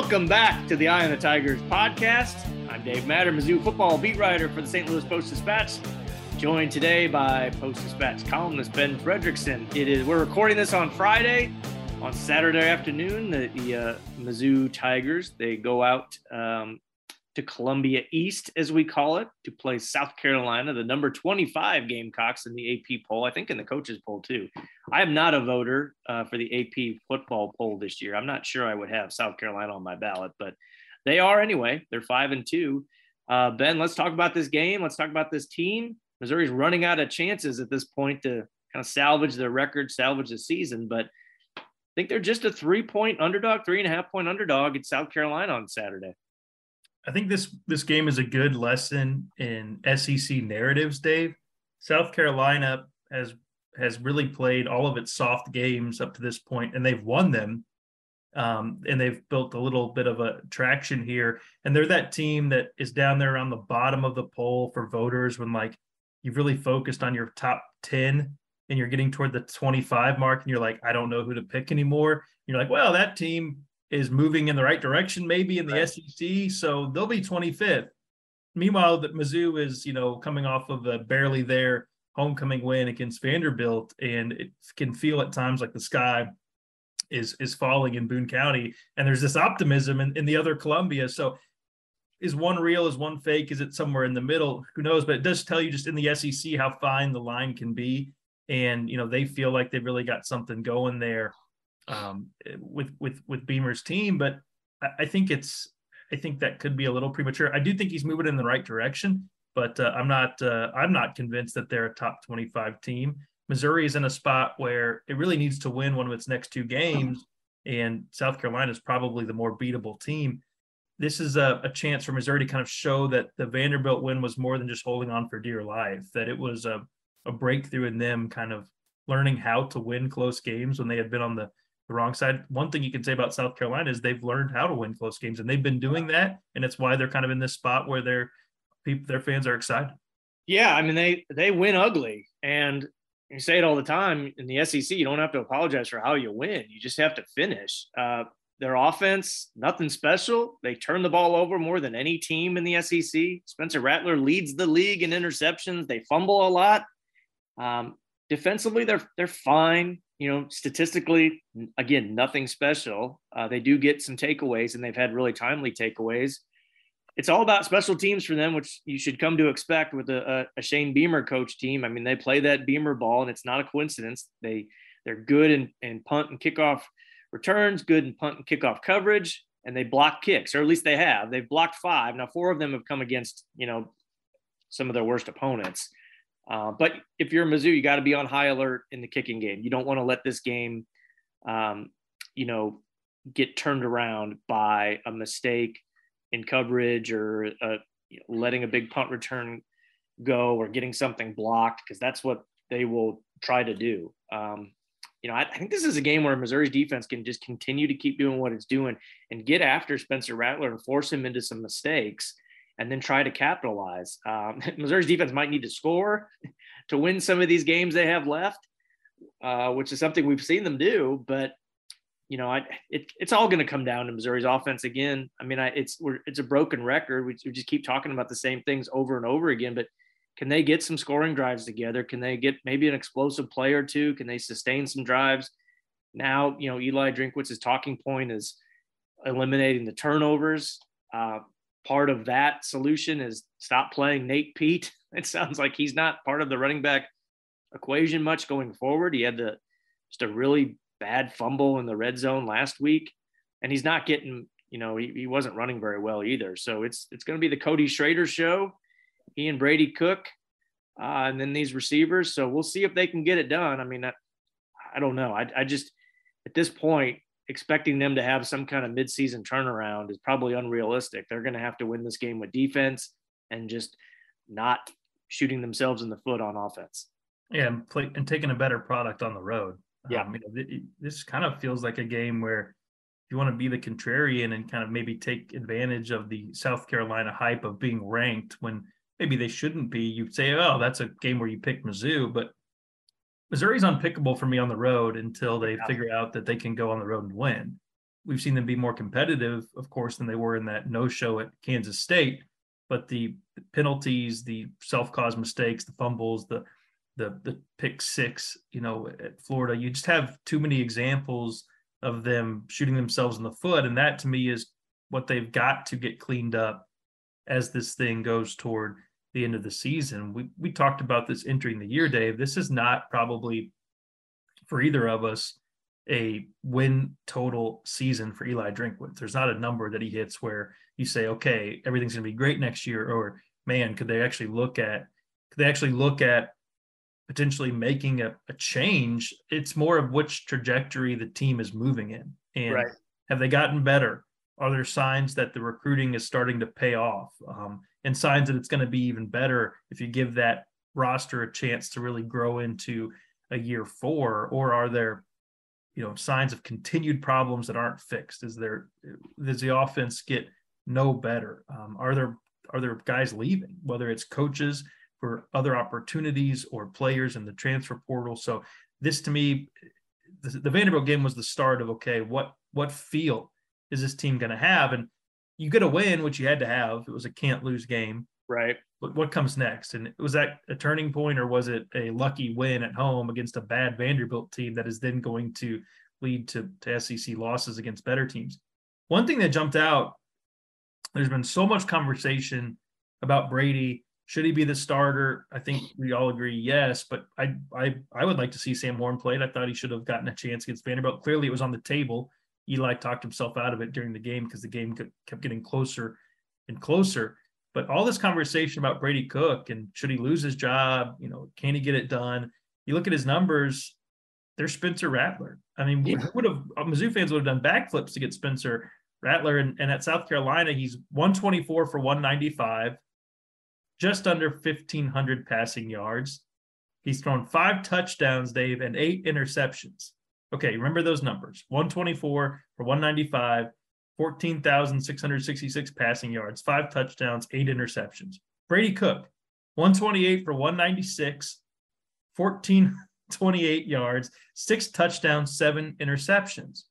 Welcome back to the Eye on the Tigers podcast. I'm Dave Matter, Mizzou football beat writer for the St. Louis Post Dispatch. Joined today by Post Dispatch columnist Ben Frederickson. It is we're recording this on Friday. On Saturday afternoon, the, the uh, Mizzou Tigers they go out um, to Columbia East, as we call it, to play South Carolina, the number 25 Gamecocks in the AP poll, I think in the coaches poll too. I am not a voter uh, for the AP football poll this year. I'm not sure I would have South Carolina on my ballot, but they are anyway. They're five and two. Uh, ben, let's talk about this game. Let's talk about this team. Missouri's running out of chances at this point to kind of salvage their record, salvage the season, but I think they're just a three point underdog, three and a half point underdog at South Carolina on Saturday. I think this this game is a good lesson in SEC narratives, Dave. South Carolina has has really played all of its soft games up to this point, and they've won them. Um, and they've built a little bit of a traction here. And they're that team that is down there around the bottom of the poll for voters when like you've really focused on your top 10 and you're getting toward the 25 mark and you're like, I don't know who to pick anymore. You're like, well, that team is moving in the right direction, maybe in the right. SEC. So they'll be 25th. Meanwhile, that Mizzou is, you know, coming off of a barely there homecoming win against Vanderbilt, and it can feel at times like the sky is is falling in Boone County. And there's this optimism in, in the other Columbia. So is one real? Is one fake? Is it somewhere in the middle? Who knows? But it does tell you just in the SEC how fine the line can be. And you know, they feel like they've really got something going there um, with with with Beamer's team. But I, think it's I think that could be a little premature. I do think he's moving in the right direction, but uh, I'm not uh, I'm not convinced that they're a top 25 team. Missouri is in a spot where it really needs to win one of its next two games, and South Carolina is probably the more beatable team. This is a, a chance for Missouri to kind of show that the Vanderbilt win was more than just holding on for dear life, that it was a, a breakthrough in them kind of learning how to win close games when they had been on the the wrong side. One thing you can say about South Carolina is they've learned how to win close games, and they've been doing that, and it's why they're kind of in this spot where their people, their fans are excited. Yeah, I mean they they win ugly, and you say it all the time in the SEC. You don't have to apologize for how you win; you just have to finish. Uh, their offense, nothing special. They turn the ball over more than any team in the SEC. Spencer Rattler leads the league in interceptions. They fumble a lot. Um, defensively, they're they're fine you know, statistically, again, nothing special. Uh, they do get some takeaways, and they've had really timely takeaways. It's all about special teams for them, which you should come to expect with a, a, Shane Beamer coach team. I mean, they play that Beamer ball, and it's not a coincidence. They they're good in, in punt and kickoff returns, good in punt and kickoff coverage, and they block kicks, or at least they have. They've blocked five. Now, four of them have come against you know some of their worst opponents. Uh, but if you're Mizzou, you got to be on high alert in the kicking game. You don't want to let this game, um, you know, get turned around by a mistake in coverage or uh, letting a big punt return go or getting something blocked because that's what they will try to do. Um, you know, I, I, think this is a game where Missouri's defense can just continue to keep doing what it's doing and get after Spencer Rattler and force him into some mistakes and then try to capitalize. Um, Missouri's defense might need to score to win some of these games they have left, uh, which is something we've seen them do. But you know, I, it, it's all going to come down to Missouri's offense again. I mean, I, it's it's a broken record. We, we just keep talking about the same things over and over again. But can they get some scoring drives together? Can they get maybe an explosive play or two? Can they sustain some drives? Now, you know, Eli Drinkwitz's talking point is eliminating the turnovers. Uh, part of that solution is stop playing Nate Peat. It sounds like he's not part of the running back equation much going forward. He had the just a really bad fumble in the red zone last week, and he's not getting, you know, he, he wasn't running very well either. So it's it's going to be the Cody Schrader show. He and Brady Cook, uh, and then these receivers. So we'll see if they can get it done. I mean, I, I don't know. I, I just at this point, expecting them to have some kind of midseason turnaround is probably unrealistic. They're going to have to win this game with defense and just not shooting themselves in the foot on offense. Yeah, and, play, and taking a better product on the road. Yeah, um, you know, this kind of feels like a game where if you want to be the contrarian and kind of maybe take advantage of the South Carolina hype of being ranked when maybe they shouldn't be, you say, "Oh, that's a game where you pick Mizzou," but Missouri's unpickable for me on the road until they yeah. figure out that they can go on the road and win. we've seen them be more competitive, of course, than they were in that no show at Kansas State. But the penalties, the self-caused mistakes, the fumbles, the the the pick six, you know, at Florida, you just have too many examples of them shooting themselves in the foot, and that to me is what they've got to get cleaned up as this thing goes toward the end of the season. We we talked about this entering the year, Dave. This is not probably for either of us a win total season for Eli Drinkwitz. There's not a number that he hits where you say, okay, everything's going to be great next year, or man, could they actually look at could they actually look at potentially making a, a change? It's more of which trajectory the team is moving in, and right. have they gotten better? Are there signs that the recruiting is starting to pay off, um, and signs that it's going to be even better if you give that roster a chance to really grow into a year four, or are there you know signs of continued problems that aren't fixed? Is there does the offense get no better? Um, are there are there guys leaving, whether it's coaches for other opportunities or players in the transfer portal? So this to me, the, the Vanderbilt game was the start of okay, what what feel is this team going to have? And you get a win, which you had to have. It was a can't lose game. Right. But what comes next? And was that a turning point or was it a lucky win at home against a bad Vanderbilt team that is then going to lead to, to SEC losses against better teams? One thing that jumped out, there's been so much conversation about Brady. Should he be the starter? I think we all agree yes, but I I I would like to see Sam Horn played. I thought he should have gotten a chance against Vanderbilt. Clearly, it was on the table. Eli talked himself out of it during the game because the game kept getting closer and closer. But all this conversation about Brady Cook and should he lose his job? You know, can he get it done? You look at his numbers, they're Spencer Rattler. I mean, yeah. would have uh, Mizzou fans would have done backflips to get Spencer Rattler. And, and at South Carolina, he's 124 for 195, just under 1,500 passing yards. He's thrown five touchdowns, Dave, and eight interceptions. Okay, remember those numbers 124 for 195, 14,666 passing yards, five touchdowns, eight interceptions. Brady Cook, 128 for 196, 1428 yards, six touchdowns, seven interceptions.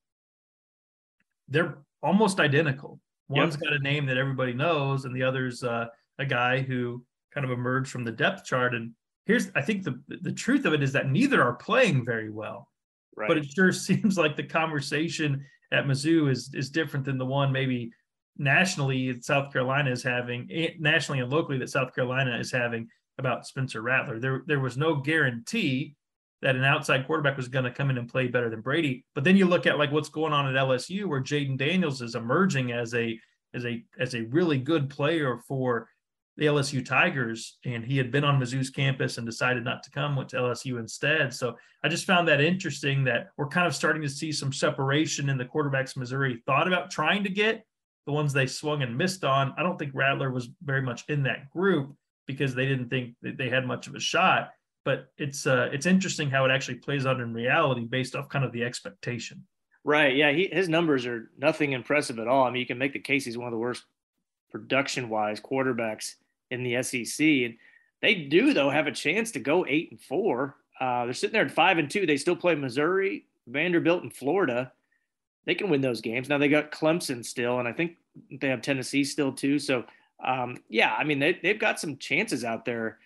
They're almost identical. One's yep. got a name that everybody knows, and the other's uh, a guy who kind of emerged from the depth chart. And here's, I think the the truth of it is that neither are playing very well. Right. But it sure seems like the conversation at Mizzou is is different than the one maybe nationally South Carolina is having, eh, nationally and locally that South Carolina is having about Spencer Rattler. There there was no guarantee that an outside quarterback was going to come in and play better than Brady. But then you look at like what's going on at LSU, where Jayden Daniels is emerging as a as a as a really good player for the LSU Tigers, and he had been on Mizzou's campus and decided not to come, went to LSU instead. So I just found that interesting that we're kind of starting to see some separation in the quarterbacks Missouri thought about trying to get, the ones they swung and missed on. I don't think Rattler was very much in that group because they didn't think that they had much of a shot. But it's uh, it's interesting how it actually plays out in reality based off kind of the expectation. Right. Yeah. He, his numbers are nothing impressive at all. I mean, you can make the case he's one of the worst production wise quarterbacks in the SEC. And they do though have a chance to go eight and four. Uh, they're sitting there at five and two. They still play Missouri, Vanderbilt, and Florida. They can win those games. Now they got Clemson still, and I think they have Tennessee still too. So um, yeah, I mean they they've got some chances out there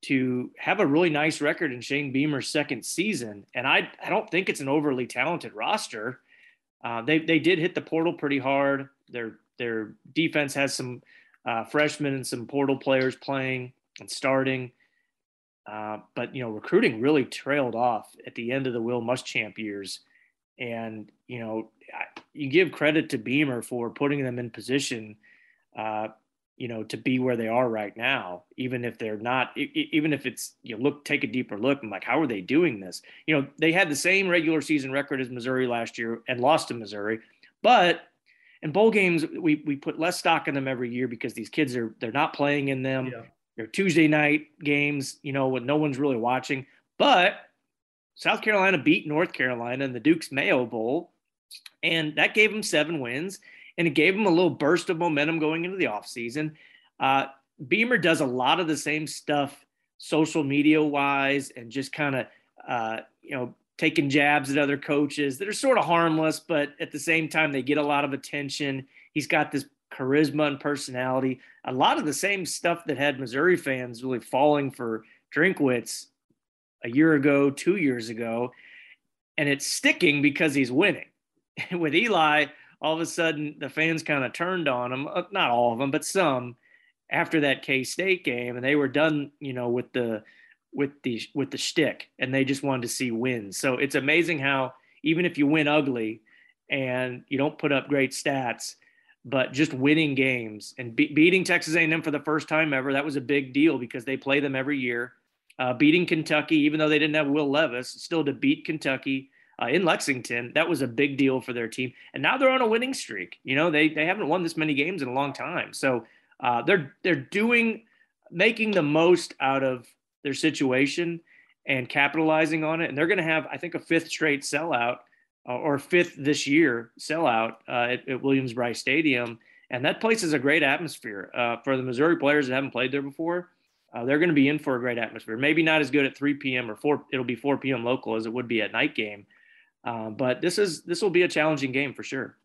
to have a really nice record in Shane Beamer's second season. And I I don't think it's an overly talented roster. Uh, they they did hit the portal pretty hard. Their their defense has some uh, freshmen and some portal players playing and starting. Uh, but you know, recruiting really trailed off at the end of the Will Muschamp years, and you know, you give credit to Beamer for putting them in position, uh, you know, to be where they are right now, even if they're not, even if it's you look, take a deeper look and like, how are they doing this? You know, they had the same regular season record as Missouri last year and lost to Missouri, but and bowl games we we put less stock in them every year because these kids are they're not playing in them. Yeah. They're Tuesday night games, you know, when no one's really watching. But South Carolina beat North Carolina in the Duke's Mayo Bowl, and that gave them seven wins, and it gave them a little burst of momentum going into the offseason. Uh, Beamer does a lot of the same stuff social media wise and just kind of uh, you know taking jabs at other coaches that are sort of harmless, but at the same time, they get a lot of attention. He's got this charisma and personality. A lot of the same stuff that had Missouri fans really falling for Drinkwitz a year ago, two years ago. And it's sticking because he's winning. With Eli, all of a sudden the fans kind of turned on him. Uh, not all of them, but some after that K State game, and they were done, you know, with the with the with the shtick, and they just wanted to see wins. So it's amazing how even if you win ugly and you don't put up great stats, but just winning games and be- beating Texas A&M for the first time ever, that was a big deal because they play them every year. Uh, beating Kentucky, even though they didn't have Will Levis, still to beat Kentucky uh, in Lexington, that was a big deal for their team. And now they're on a winning streak. You know, they they haven't won this many games in a long time. So uh, they're they're doing making the most out of their situation and capitalizing on it. And they're going to have, I think, a fifth straight sellout uh, or fifth this year sellout uh, at, at Williams-Brice Stadium. And that place is a great atmosphere uh, for the Missouri players that haven't played there before. Uh, they're going to be in for a great atmosphere. Maybe not as good at 3 p.m. or 4. It'll be 4 p.m. local as it would be at night game. Uh, but this is this will be a challenging game for sure.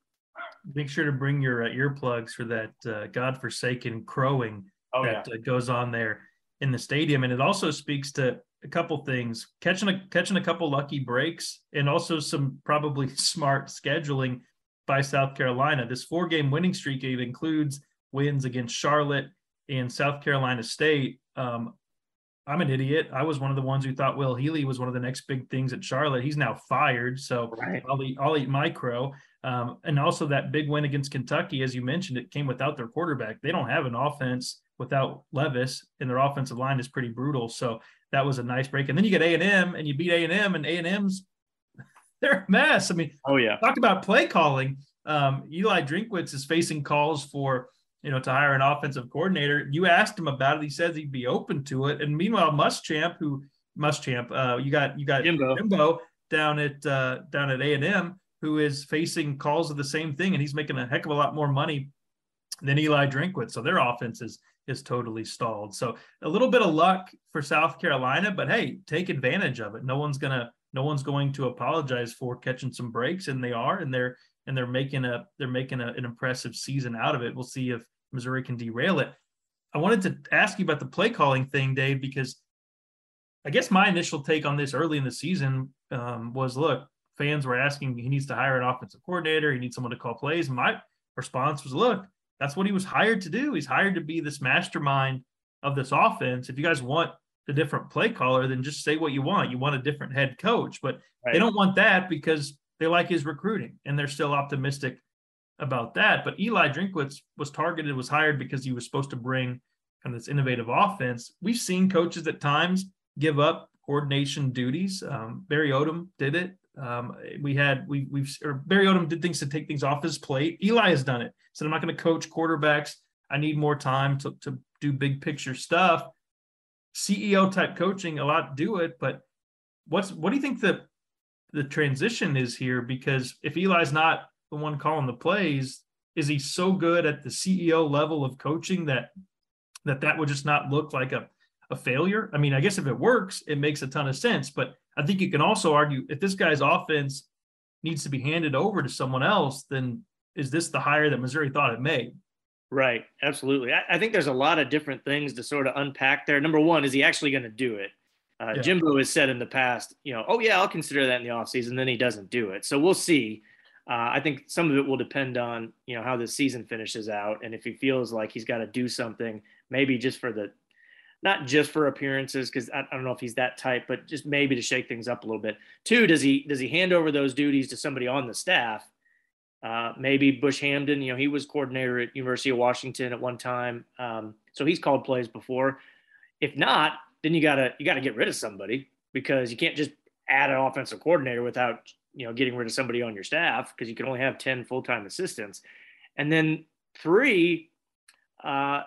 Make sure to bring your uh, earplugs for that godforsaken crowing oh, that yeah. goes on there in the stadium, and it also speaks to a couple things: catching a catching a couple lucky breaks, and also some probably smart scheduling by South Carolina. This four game winning streak it includes wins against Charlotte and South Carolina State. Um, I'm an idiot. I was one of the ones who thought Will Healy was one of the next big things at Charlotte. He's now fired, so right. I'll eat I'll eat my crow. Um, and also that big win against Kentucky, as you mentioned, it came without their quarterback. They don't have an offense without Levis, and their offensive line is pretty brutal. So that was a nice break. And then you get A and M, and you beat A and M, and A and M's they're a mess. I mean, oh yeah, talk about play calling. Um, Eli Drinkwitz is facing calls for you know to hire an offensive coordinator. You asked him about it; he says he'd be open to it. And meanwhile, Muschamp, who Muschamp, uh, you got you got Jimbo, Jimbo down at uh, down at A and M, who is facing calls of the same thing, and he's making a heck of a lot more money than Eli Drinkwitz. So their offense is is totally stalled. So a little bit of luck for South Carolina, but hey, take advantage of it. No one's gonna no one's going to apologize for catching some breaks, and they are, and they're and they're making a they're making a, an impressive season out of it. We'll see if Missouri can derail it. I wanted to ask you about the play calling thing, Dave, because I guess my initial take on this early in the season um, was, look, fans were asking he needs to hire an offensive coordinator, he needs someone to call plays. My response was, look, that's what he was hired to do. He's hired to be this mastermind of this offense. If you guys want a different play caller, then just say what you want. You want a different head coach, but right. they don't want that because they like his recruiting and they're still optimistic about that. But Eli Drinkwitz was targeted, was hired because he was supposed to bring kind of this innovative offense. We've seen coaches at times give up coordination duties. Um, Barry Odom did it. Um, we had we we've or Barry Odom did things to take things off his plate. Eli has done it. Said I'm not going to coach quarterbacks. I need more time to to do big picture stuff. CEO type coaching, a lot do it, but what's what do you think the the transition is here? Because if Eli's not the one calling the plays, is he so good at the CEO level of coaching that that that would just not look like a a failure? I mean, I guess if it works, it makes a ton of sense, but I think you can also argue if this guy's offense needs to be handed over to someone else, then is this the hire that Missouri thought it made? Right. Absolutely. I, I think there's a lot of different things to sort of unpack there. Number one, is he actually going to do it? Uh, yeah. Jimbo has said in the past, you know, oh, yeah, I'll consider that in the offseason. Then he doesn't do it. So we'll see. Uh, I think some of it will depend on, you know, how the season finishes out. And if he feels like he's got to do something, maybe just for the not just for appearances because I, I, don't know if he's that type, but just maybe to shake things up a little bit. Two, does he does he hand over those duties to somebody on the staff? Uh, maybe Bush Hamdan, you know, he was coordinator at University of Washington at one time, um, so he's called plays before. If not, then you gotta you gotta get rid of somebody because you can't just add an offensive coordinator without you know getting rid of somebody on your staff because you can only have ten full time assistants. And then three, uh,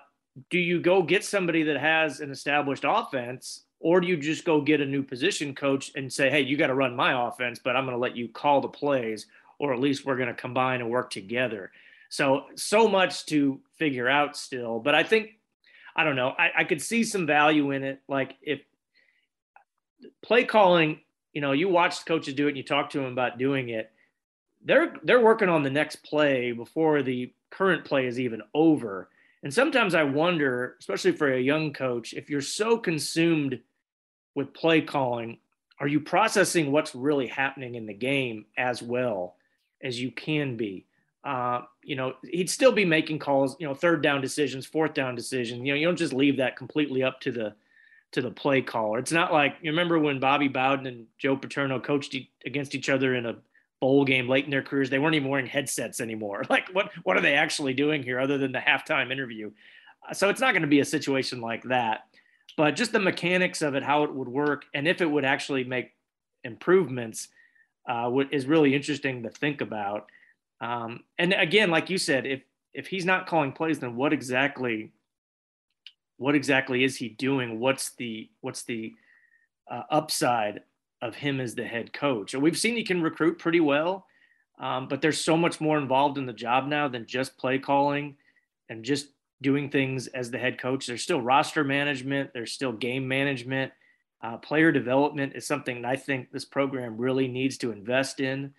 do you go get somebody that has an established offense or do you just go get a new position coach and say hey you got to run my offense but i'm going to let you call the plays or at least we're going to combine and work together so so much to figure out still but i think i don't know I, I could see some value in it like if play calling you know, you watch coaches do it and you talk to them about doing it. They're they're working on the next play before the current play is even over. And sometimes I wonder, especially for a young coach, if you're so consumed with play calling, are you processing what's really happening in the game as well as you can be? Uh, you know, he'd still be making calls, you know, third down decisions, fourth down decisions. You know, you don't just leave that completely up to the to the play caller. It's not like you remember when Bobby Bowden and Joe Paterno coached e- against each other in a bowl game late in their careers. They weren't even wearing headsets anymore. Like what what are they actually doing here other than the halftime interview? Uh, so it's not going to be a situation like that. But just the mechanics of it, how it would work, and if it would actually make improvements, uh, is really interesting to think about. Um, and again, like you said, if if he's not calling plays, then what exactly what exactly is he doing? What's the what's the uh, upside of him as the head coach? And we've seen he can recruit pretty well, um, but there's so much more involved in the job now than just play calling and just doing things as the head coach. There's still roster management. There's still game management. Uh, player development is something I think this program really needs to invest in,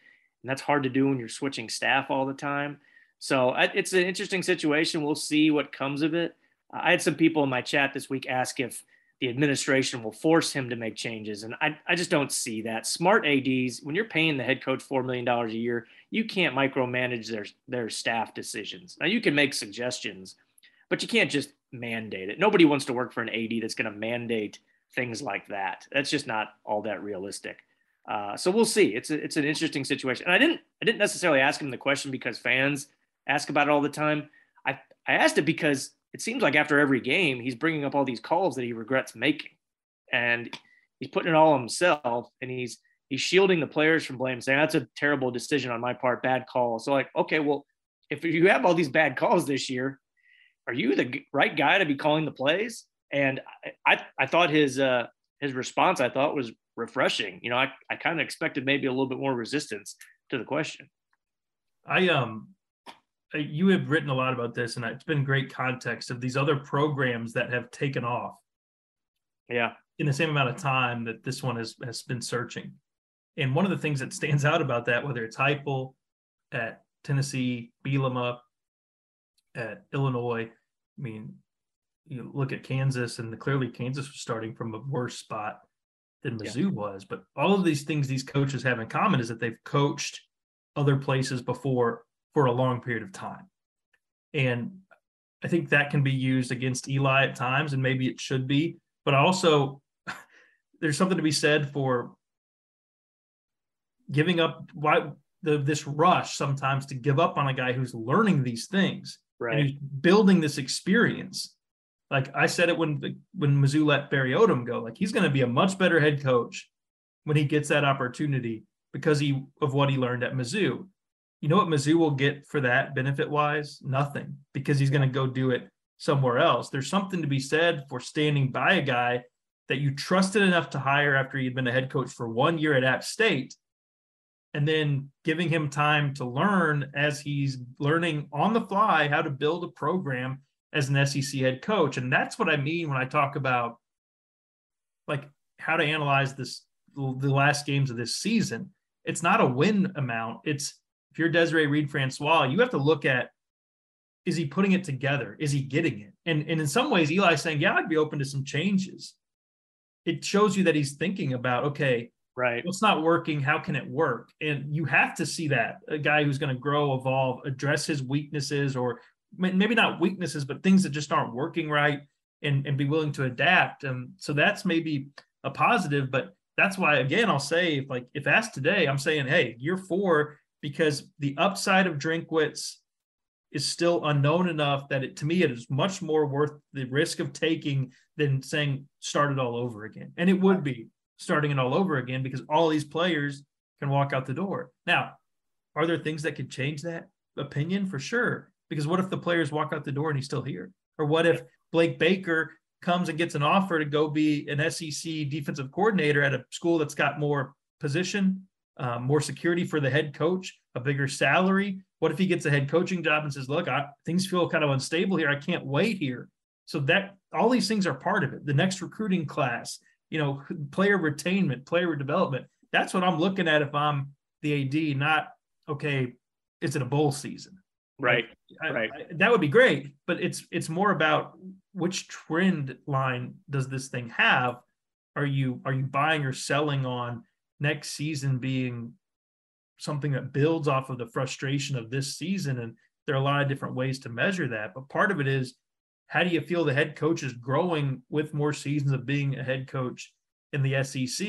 and that's hard to do when you're switching staff all the time. So it's an interesting situation. We'll see what comes of it. I had some people in my chat this week ask if the administration will force him to make changes. And I, I just don't see that. Smart ADs, when you're paying the head coach $4 million a year, you can't micromanage their, their staff decisions. Now, you can make suggestions, but you can't just mandate it. Nobody wants to work for an AD that's going to mandate things like that. That's just not all that realistic. Uh, so we'll see. It's a, it's an interesting situation. And I didn't I didn't necessarily ask him the question because fans ask about it all the time. I I asked it because it seems like after every game, he's bringing up all these calls that he regrets making, and he's putting it all on himself, and he's he's shielding the players from blame, saying that's a terrible decision on my part, bad call. So like, okay, well, if you have all these bad calls this year, are you the right guy to be calling the plays? And I I, I thought his uh, his response I thought was refreshing. You know, I, I kind of expected maybe a little bit more resistance to the question. I um you have written a lot about this, and it's been great context of these other programs that have taken off. Yeah. In the same amount of time that this one has has been searching. And one of the things that stands out about that, whether it's Heupel at Tennessee, Bielema at Illinois, I mean, you look at Kansas, and the, clearly Kansas was starting from a worse spot than Mizzou yeah. was. But all of these things these coaches have in common is that they've coached other places before for a long period of time. And I think that can be used against Eli at times, and maybe it should be. But also, there's something to be said for giving up why the this rush sometimes to give up on a guy who's learning these things right. and who's building this experience. Like I said it when when Mizzou let Barry Odom go, like he's going to be a much better head coach when he gets that opportunity because he of what he learned at Mizzou. You know what Mizzou will get for that benefit wise? Nothing because he's going to go do it somewhere else. There's something to be said for standing by a guy that you trusted enough to hire after he'd been a head coach for one year at App State and then giving him time to learn as he's learning on the fly how to build a program as an SEC head coach. And that's what I mean when I talk about like how to analyze this the last games of this season. It's not a win amount. It's if you're Desiree Reed Francois, you have to look at is he putting it together? Is he getting it? And, and in some ways, Eli's saying, yeah, I'd be open to some changes. It shows you that he's thinking about, okay, right, what's not working? How can it work? And you have to see that a guy who's going to grow, evolve, address his weaknesses, or maybe not weaknesses, but things that just aren't working right, and, and be willing to adapt. And so that's maybe a positive, but that's why again I'll say if like if asked today, I'm saying, hey, year four, because the upside of Drinkwitz is still unknown enough that it to me it is much more worth the risk of taking than saying start it all over again. And it would be starting it all over again because all these players can walk out the door. Now, are there things that could change that opinion? For sure. Because what if the players walk out the door and he's still here? Or what if Blake Baker comes and gets an offer to go be an SEC defensive coordinator at a school that's got more position, um, more security for the head coach, a bigger salary. What if he gets a head coaching job and says, "Look, I, things feel kind of unstable here. I can't wait here." So that all these things are part of it. The next recruiting class, you know, player retainment, player development. that's what I'm looking at if I'm the AD, not okay, is it a bowl season? Right. I, right. I, that would be great, but it's it's more about which trend line does this thing have? Are you are you buying or selling on next season being something that builds off of the frustration of this season? And there are a lot of different ways to measure that, but part of it is how do you feel the head coach is growing with more seasons of being a head coach in the SEC?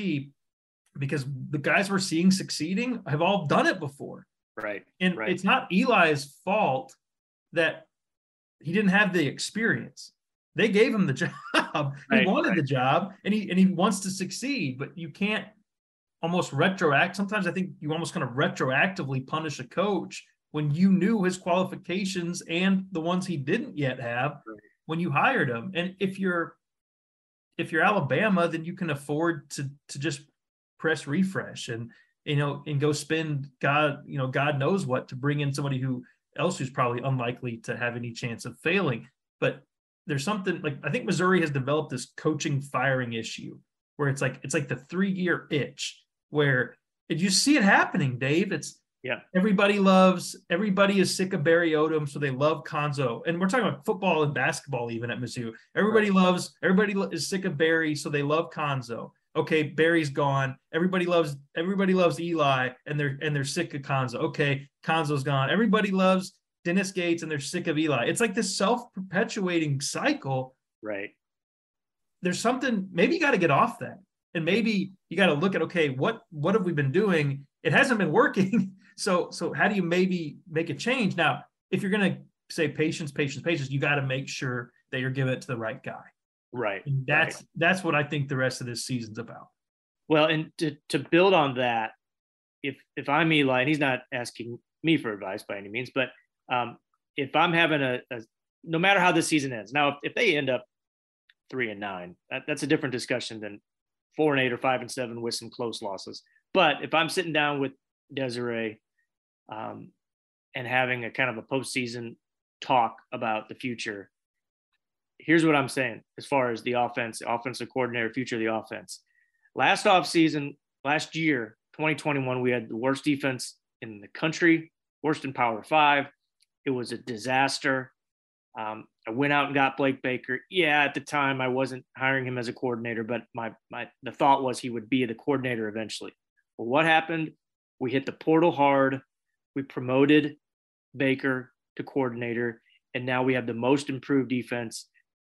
Because the guys we're seeing succeeding have all done it before. Right. And right. it's not Eli's fault that he didn't have the experience. They gave him the job. Right, he wanted right. the job and he and he wants to succeed, but you can't almost retroact. Sometimes I think you almost kind of retroactively punish a coach when you knew his qualifications and the ones he didn't yet have Right. when you hired him. And if you're if you're Alabama, then you can afford to to just press refresh and you know and go spend God you know God knows what to bring in somebody who else who's probably unlikely to have any chance of failing. But there's something like I think Missouri has developed this coaching firing issue where it's like it's like the three year itch where did you see it happening, Dave? It's Yeah. Everybody loves, everybody is sick of Barry Odom, so they love Cuonzo. And we're talking about football and basketball, even at Mizzou. Everybody loves, everybody is sick of Barry, so they love Cuonzo. Okay, Barry's gone. Everybody loves, everybody loves Eli, and they're and they're sick of Cuonzo. Okay, Cuonzo's gone. Everybody loves Dennis Gates, and they're sick of Eli. It's like this self-perpetuating cycle Right. there's something maybe you got to get off that and maybe you got to look at okay what what have we been doing it hasn't been working so so how do you maybe make a change now if you're going to say patience patience patience you got to make sure that you're giving it to the right guy Right. and that's that's what i think the rest of this season's about Well, and to, to build on that, if if I'm Eli, and he's not asking me for advice by any means, but um, if I'm having a, a no matter how this season ends, now if, if they end up three and nine, that, that's a different discussion than four and eight or five and seven with some close losses. But if I'm sitting down with Desiree um, and having a kind of a postseason talk about the future, here's what I'm saying as far as the offense, offensive coordinator, future of the offense last offseason, last year, 2021, we had the worst defense in the country, worst in Power Five. It was a disaster. Um, I went out and got Blake Baker. Yeah, at the time I wasn't hiring him as a coordinator, but my my the thought was he would be the coordinator eventually. Well, what happened? We hit the portal hard. We promoted Baker to coordinator, and now we have the most improved defense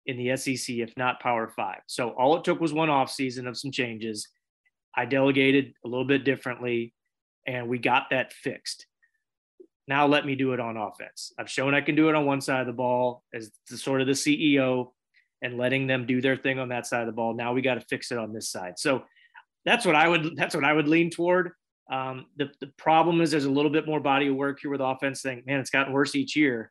in the SEC, if not Power Five. So all it took was one off season of some changes. I delegated a little bit differently, and we got that fixed. Now let me do it on offense. I've shown I can do it on one side of the ball as the sort of the CEO and letting them do their thing on that side of the ball. Now we got to fix it on this side. So that's what I would that's what I would lean toward. Um, the the problem is there's a little bit more body of work here with offense. Saying, man, it's gotten worse each year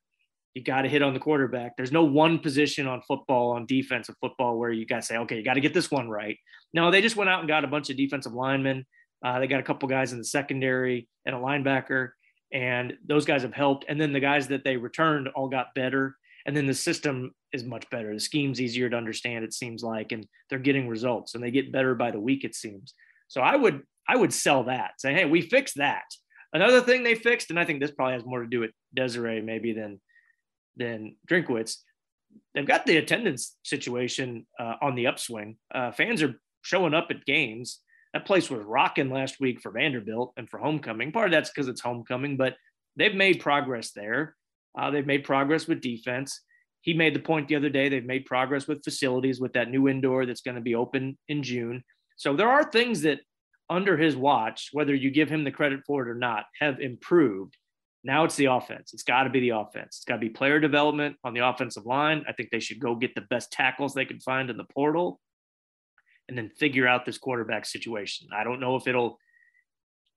you got to hit on the quarterback. There's no one position on football, on defensive football, where you got to say, okay, you got to get this one right. No, they just went out and got a bunch of defensive linemen. Uh, they got a couple guys in the secondary and a linebacker, and those guys have helped. And then the guys that they returned all got better. And then the system is much better. The scheme's easier to understand, it seems like, and they're getting results and they get better by the week, it seems. So I would I would sell that, say, hey, we fixed that. Another thing they fixed, and I think this probably has more to do with Desiree maybe than than Drinkwitz. They've got the attendance situation uh, on the upswing. Uh, fans are showing up at games. That place was rocking last week for Vanderbilt and for homecoming. Part of that's because it's homecoming, but they've made progress there. Uh, they've made progress with defense. He made the point the other day. They've made progress with facilities with that new indoor that's going to be open in June. So there are things that under his watch, whether you give him the credit for it or not, have improved. Now it's the offense. It's got to be the offense. It's got to be player development on the offensive line. I think they should go get the best tackles they can find in the portal and then figure out this quarterback situation. I don't know if it'll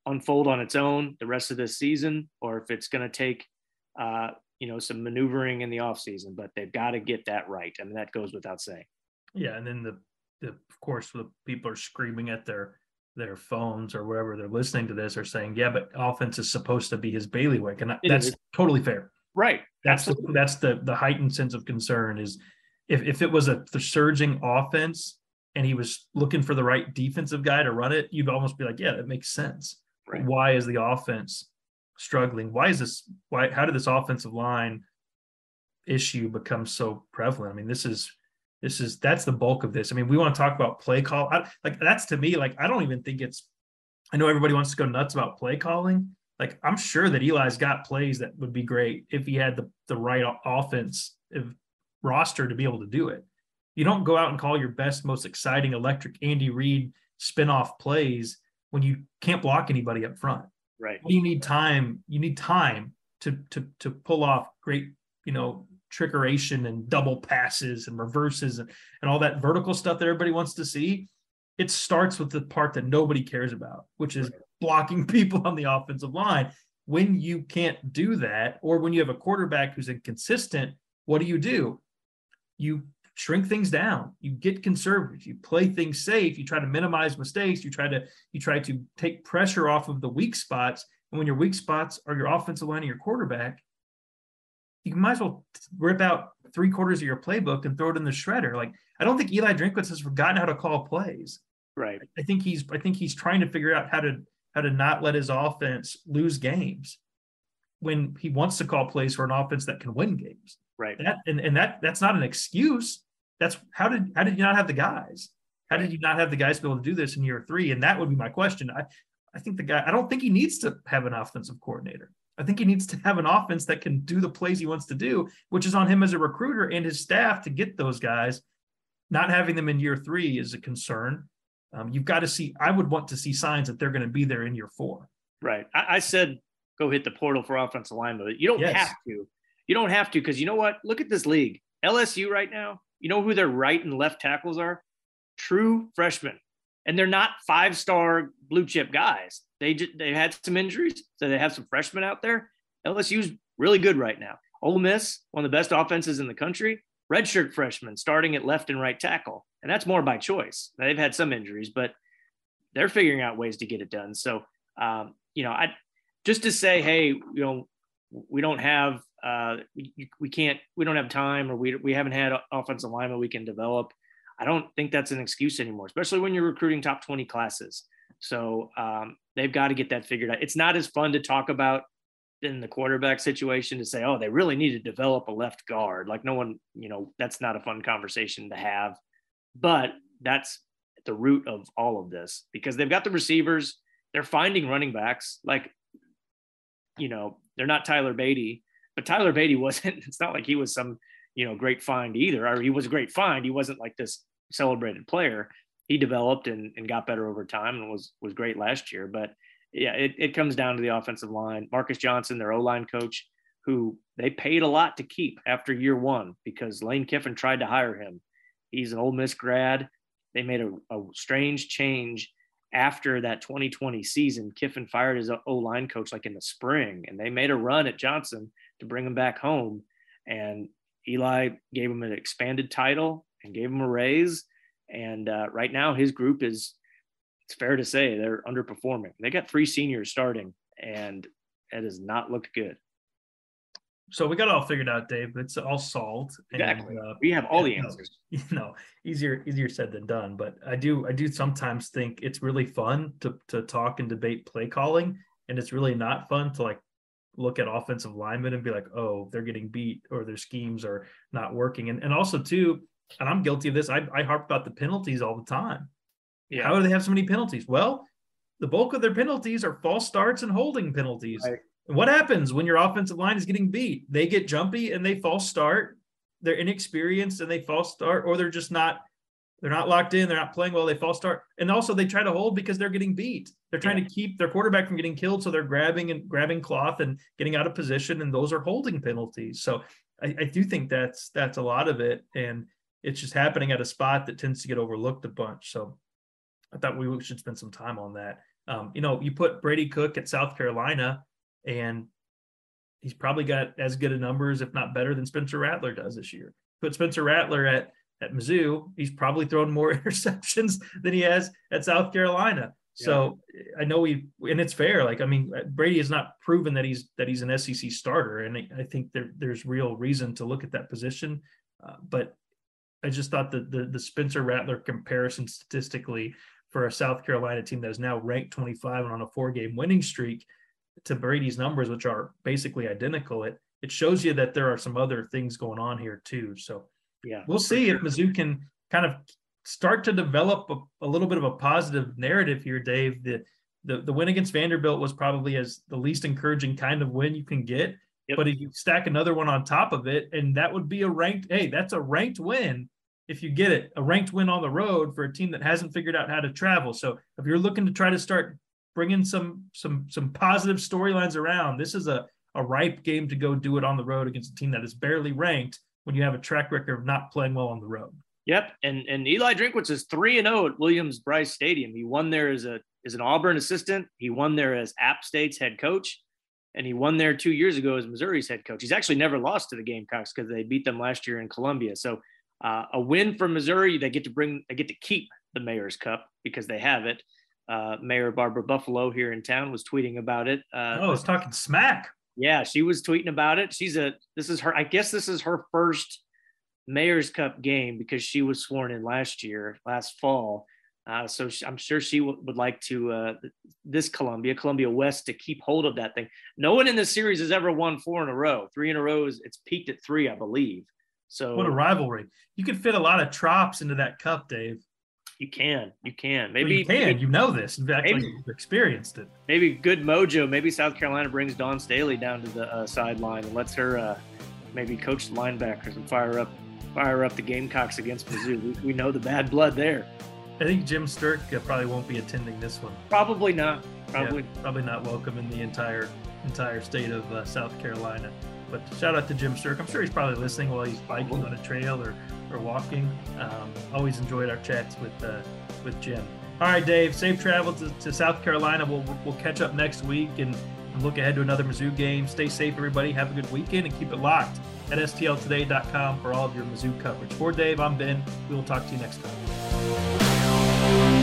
unfold on its own the rest of this season or if it's going to take, uh, you know, some maneuvering in the offseason, but they've got to get that right. I mean, that goes without saying. Yeah. And then the, the of course, the people are screaming at their their phones or wherever they're listening to this are saying, yeah, but offense is supposed to be his bailiwick. And It that's is. totally fair. Right. That's the, that's the the heightened sense of concern is if, if it was a the surging offense, and he was looking for the right defensive guy to run it, you'd almost be like, yeah, that makes sense. Right. Why is the offense struggling? Why is this? Why? How did this offensive line issue become so prevalent? I mean, this is this is that's the bulk of this. I mean, we want to talk about play call. I, like that's to me, like I don't even think it's. I know everybody wants to go nuts about play calling. Like I'm sure that Eli's got plays that would be great if he had the the right offense roster to be able to do it. You don't go out and call your best, most exciting, electric Andy Reid spin-off plays when you can't block anybody up front. Right. You need time. You need time to to to pull off great, you know, trickeration and double passes and reverses and, and all that vertical stuff that everybody wants to see. It starts with the part that nobody cares about, which is blocking people on the offensive line. When you can't do that, or when you have a quarterback who's inconsistent, what do you do? You shrink things down you get conservative you play things safe you try to minimize mistakes you try to you try to take pressure off of the weak spots and when your weak spots are your offensive line and your quarterback you might as well rip out three quarters of your playbook and throw it in the shredder like i don't think eli drinkwitz has forgotten how to call plays right i think he's i think he's trying to figure out how to how to not let his offense lose games when he wants to call plays for an offense that can win games right that and, and that that's not an excuse that's how did how did you not have the guys? How did you not have the guys be able to do this in year three? And that would be my question. I, I think the guy, I don't think he needs to have an offensive coordinator. I think he needs to have an offense that can do the plays he wants to do, which is on him as a recruiter and his staff to get those guys. Not having them in year three is a concern. Um, you've got to see, I would want to see signs that they're going to be there in year four. Right. I, I said go hit the portal for offensive line, but you don't yes. have to. You don't have to because you know what? Look at this league. LSU right now, you know who their right and left tackles are? True freshmen. And they're not five star blue chip guys. They they had some injuries, so they have some freshmen out there. LSU's really good right now. Ole Miss, one of the best offenses in the country, redshirt freshmen starting at left and right tackle. And that's more by choice. They've had some injuries, but they're figuring out ways to get it done. So, um, you know, I just to say, hey, you know, we don't have uh, we, we can't we don't have time or we, we haven't had offensive linemen we can develop i don't think that's an excuse anymore especially when you're recruiting top 20 classes. So um, they've got to get that figured out. It's not as fun to talk about in the quarterback situation to say oh they really need to develop a left guard. Like no one you know that's not a fun conversation to have. But that's the root of all of this because they've got the receivers they're finding running backs like you know they're not Tyler Badie, but Tyler Badie wasn't. It's not like he was some you know great find either. Or he was a great find. He wasn't like this celebrated player. He developed and, and got better over time and was was great last year. But yeah, it, it comes down to the offensive line. Marcus Johnson, their O line coach, who they paid a lot to keep after year one because Lane Kiffin tried to hire him. He's an Ole Miss grad. They made a, a strange change after that 2020 season, Kiffin fired his O line coach like in the spring, and they made a run at Johnson to bring him back home. And Eli gave him an expanded title and gave him a raise. And uh, right now, his group is, it's fair to say, they're underperforming. They got three seniors starting, and it does not look good. So we got it all figured out, Dave. It's all solved. Exactly. And, uh, we have all the answers. You know, easier easier said than done. But I do I do sometimes think it's really fun to to talk and debate play calling, and it's really not fun to like look at offensive linemen and be like, oh, they're getting beat or their schemes are not working. And and also too, and I'm guilty of this. I, I harp about the penalties all the time. Yeah. How do they have so many penalties? Well, the bulk of their penalties are false starts and holding penalties. Right. What happens when your offensive line is getting beat? They get jumpy and they false start. They're inexperienced and they false start, or they're just not they're not locked in. They're not playing well. They false start, and also they try to hold because they're getting beat. They're trying yeah. to keep their quarterback from getting killed, so they're grabbing and grabbing cloth and getting out of position, and those are holding penalties. So I, I do think that's that's a lot of it, and it's just happening at a spot that tends to get overlooked a bunch. So I thought we should spend some time on that. Um, you know, you put Brady Cook at South Carolina and he's probably got as good a numbers, if not better, than Spencer Rattler does this year. Put Spencer Rattler at at Mizzou, he's probably thrown more interceptions than he has at South Carolina. Yeah. So I know we, and it's fair. Like I mean, Brady has not proven that he's that he's an SEC starter, and I think there, there's real reason to look at that position. Uh, but I just thought that the the Spencer Rattler comparison statistically for a South Carolina team that is now ranked 25 and on a four game winning streak to Brady's numbers, which are basically identical, it it shows you that there are some other things going on here too. So yeah, we'll see sure. if Mizzou can kind of start to develop a, a, little bit of a positive narrative here, Dave. The, the the win against Vanderbilt was probably as the least encouraging kind of win you can get. Yep. But if you stack another one on top of it, and that would be a ranked, hey, that's a ranked win if you get it, a ranked win on the road for a team that hasn't figured out how to travel. So if you're looking to try to start bringing some some some positive storylines around, this is a a ripe game to go do it on the road against a team that is barely ranked when you have a track record of not playing well on the road. Yep, and and Eli Drinkwitz is three and zero oh at Williams-Brice Stadium. He won there as a as an Auburn assistant. He won there as App State's head coach, and he won there two years ago as Missouri's head coach. He's actually never lost to the Gamecocks because they beat them last year in Columbia. So uh, a win for Missouri. They get to bring they get to keep the Mayor's Cup because they have it. Uh, Mayor Barbara Buffaloe here in town was tweeting about it. Uh, oh, I was talking smack. Yeah, she was tweeting about it. She's a this is her. I guess this is her first Mayor's Cup game because she was sworn in last year, last fall. Uh, so I'm sure she w- would like to uh, this Columbia, Columbia West, to keep hold of that thing. No one in this series has ever won four in a row. Three in a row is it's peaked at three, I believe. So what a rivalry! You could fit a lot of trops into that cup, Dave. You can, you can. Maybe well, you can. Maybe, you know this. You've actually maybe, experienced it. Maybe good mojo. Maybe South Carolina brings Dawn Staley down to the uh, sideline and lets her uh, maybe coach the linebackers and fire up fire up the Gamecocks against Mizzou. We, we know the bad blood there. I think Jim Sterk uh, probably won't be attending this one. Probably not. Probably yeah, probably not welcome in the entire entire state of uh, South Carolina. But shout out to Jim Sterk. I'm sure he's probably listening while he's biking on a trail or, walking. Um, always enjoyed our chats with uh, with Jim. All right, Dave. Safe travel to, to South Carolina. We'll we'll catch up next week and, and look ahead to another Mizzou game. Stay safe, everybody. Have a good weekend and keep it locked at stltoday.com for all of your Mizzou coverage. For Dave, I'm Ben. We will talk to you next time.